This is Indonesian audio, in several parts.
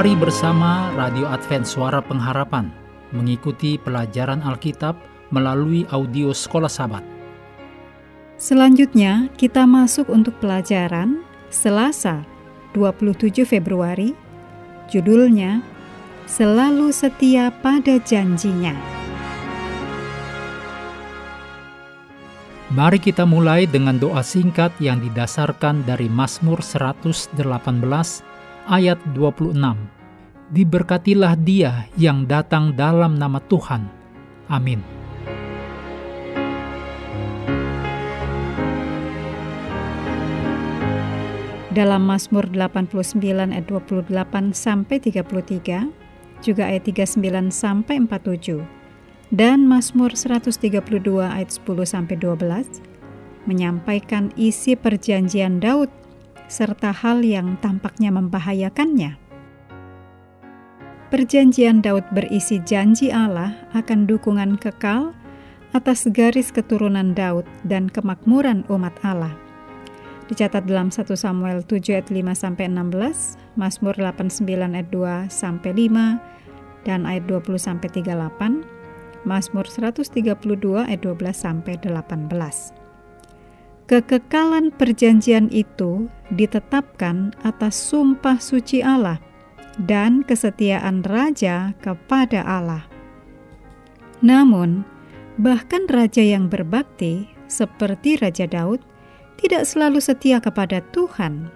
Mari bersama Radio Advent Suara Pengharapan mengikuti pelajaran Alkitab melalui audio Sekolah Sabat. Selanjutnya, kita masuk untuk pelajaran Selasa, 27 Februari. Judulnya Selalu Setia pada Janjinya. Mari kita mulai dengan doa singkat yang didasarkan dari Mazmur 118 ayat 26. Diberkatilah dia yang datang dalam nama Tuhan. Amin. Dalam Mazmur 89 ayat 28 sampai 33, juga ayat 39 sampai 47 dan Mazmur 132 ayat 10 sampai 12 menyampaikan isi perjanjian Daud serta hal yang tampaknya membahayakannya. Perjanjian Daud berisi janji Allah akan dukungan kekal atas garis keturunan Daud dan kemakmuran umat Allah. Dicatat dalam 1 Samuel 7 ayat 5 sampai 16, Mazmur 89 ayat 2 sampai 5 dan ayat 20 sampai 38 Mazmur 132 ayat 12 sampai 18. Kekekalan perjanjian itu ditetapkan atas sumpah suci Allah dan kesetiaan raja kepada Allah. Namun, bahkan raja yang berbakti seperti Raja Daud tidak selalu setia kepada Tuhan.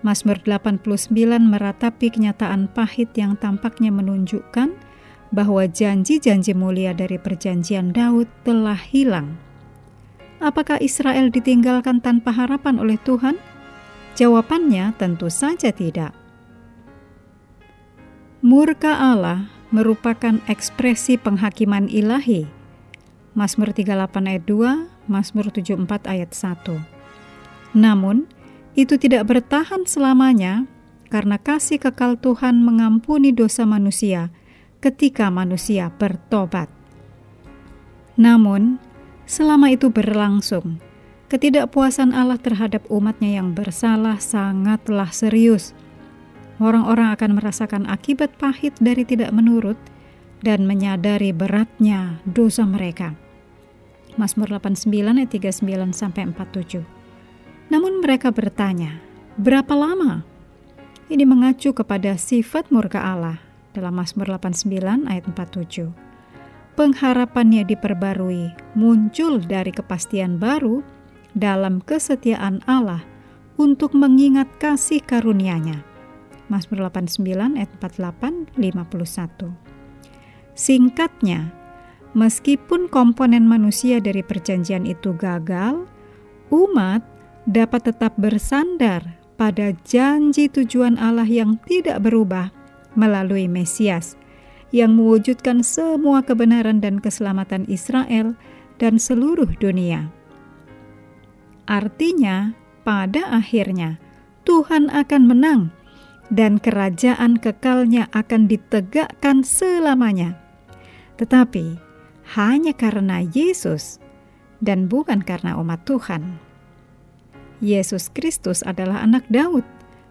Mazmur 89 meratapi kenyataan pahit yang tampaknya menunjukkan bahwa janji-janji mulia dari perjanjian Daud telah hilang. Apakah Israel ditinggalkan tanpa harapan oleh Tuhan? Jawabannya tentu saja tidak. Murka Allah merupakan ekspresi penghakiman ilahi. Mazmur 38 ayat 2, Mazmur 74 ayat 1. Namun, itu tidak bertahan selamanya karena kasih kekal Tuhan mengampuni dosa manusia ketika manusia bertobat. Namun, selama itu berlangsung, ketidakpuasan Allah terhadap umatnya yang bersalah sangatlah serius. Orang-orang akan merasakan akibat pahit dari tidak menurut dan menyadari beratnya dosa mereka. Mazmur 89 ayat 39 sampai 47. Namun mereka bertanya, berapa lama? Ini mengacu kepada sifat murka Allah dalam Mazmur 89 ayat 47. Pengharapannya diperbarui, muncul dari kepastian baru dalam kesetiaan Allah untuk mengingat kasih karunia-Nya. Mazmur 89 ayat 48 51. Singkatnya, meskipun komponen manusia dari perjanjian itu gagal, umat dapat tetap bersandar pada janji tujuan Allah yang tidak berubah melalui Mesias yang mewujudkan semua kebenaran dan keselamatan Israel dan seluruh dunia. Artinya, pada akhirnya Tuhan akan menang dan kerajaan kekalnya akan ditegakkan selamanya. Tetapi hanya karena Yesus dan bukan karena umat Tuhan. Yesus Kristus adalah anak Daud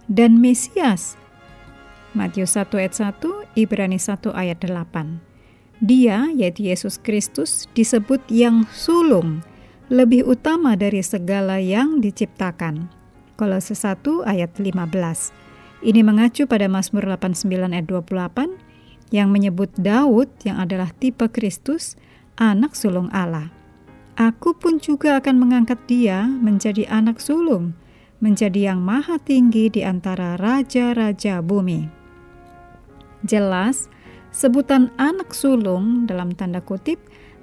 dan Mesias Matius 1 ayat 1, Ibrani 1 ayat 8. Dia, yaitu Yesus Kristus, disebut yang sulung, lebih utama dari segala yang diciptakan. Kolose 1 ayat 15. Ini mengacu pada Mazmur 89 ayat 28 yang menyebut Daud yang adalah tipe Kristus, anak sulung Allah. Aku pun juga akan mengangkat dia menjadi anak sulung, menjadi yang maha tinggi di antara raja-raja bumi. Jelas, sebutan anak sulung dalam tanda kutip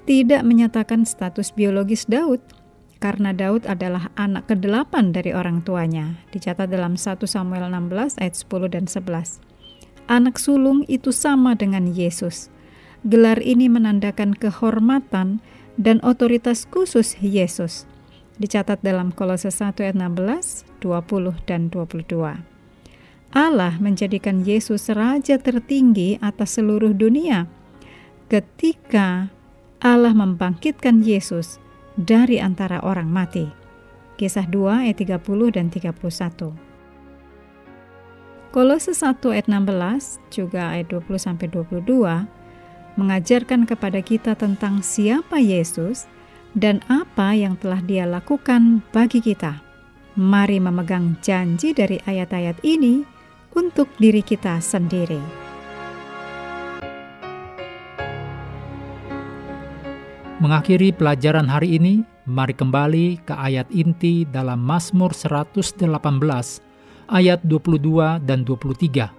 tidak menyatakan status biologis Daud karena Daud adalah anak kedelapan dari orang tuanya, dicatat dalam 1 Samuel 16 ayat 10 dan 11. Anak sulung itu sama dengan Yesus. Gelar ini menandakan kehormatan dan otoritas khusus Yesus. Dicatat dalam Kolose 1 ayat 16, 20 dan 22. Allah menjadikan Yesus raja tertinggi atas seluruh dunia. Ketika Allah membangkitkan Yesus dari antara orang mati. Kisah 2 ayat 30 dan 31. Kolose 1 ayat 16 juga ayat 20 sampai 22 mengajarkan kepada kita tentang siapa Yesus dan apa yang telah Dia lakukan bagi kita. Mari memegang janji dari ayat-ayat ini untuk diri kita sendiri. Mengakhiri pelajaran hari ini, mari kembali ke ayat inti dalam Mazmur 118 ayat 22 dan 23.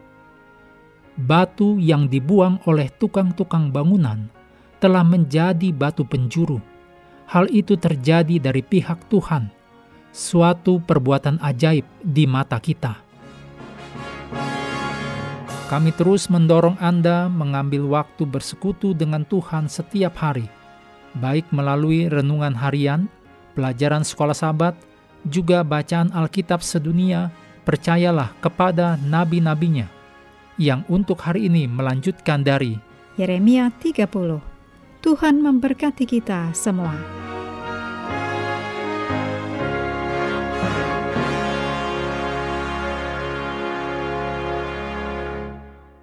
Batu yang dibuang oleh tukang-tukang bangunan telah menjadi batu penjuru. Hal itu terjadi dari pihak Tuhan, suatu perbuatan ajaib di mata kita. Kami terus mendorong Anda mengambil waktu bersekutu dengan Tuhan setiap hari, baik melalui renungan harian, pelajaran sekolah sahabat, juga bacaan Alkitab sedunia percayalah kepada nabi-nabinya yang untuk hari ini melanjutkan dari Yeremia 30. Tuhan memberkati kita semua.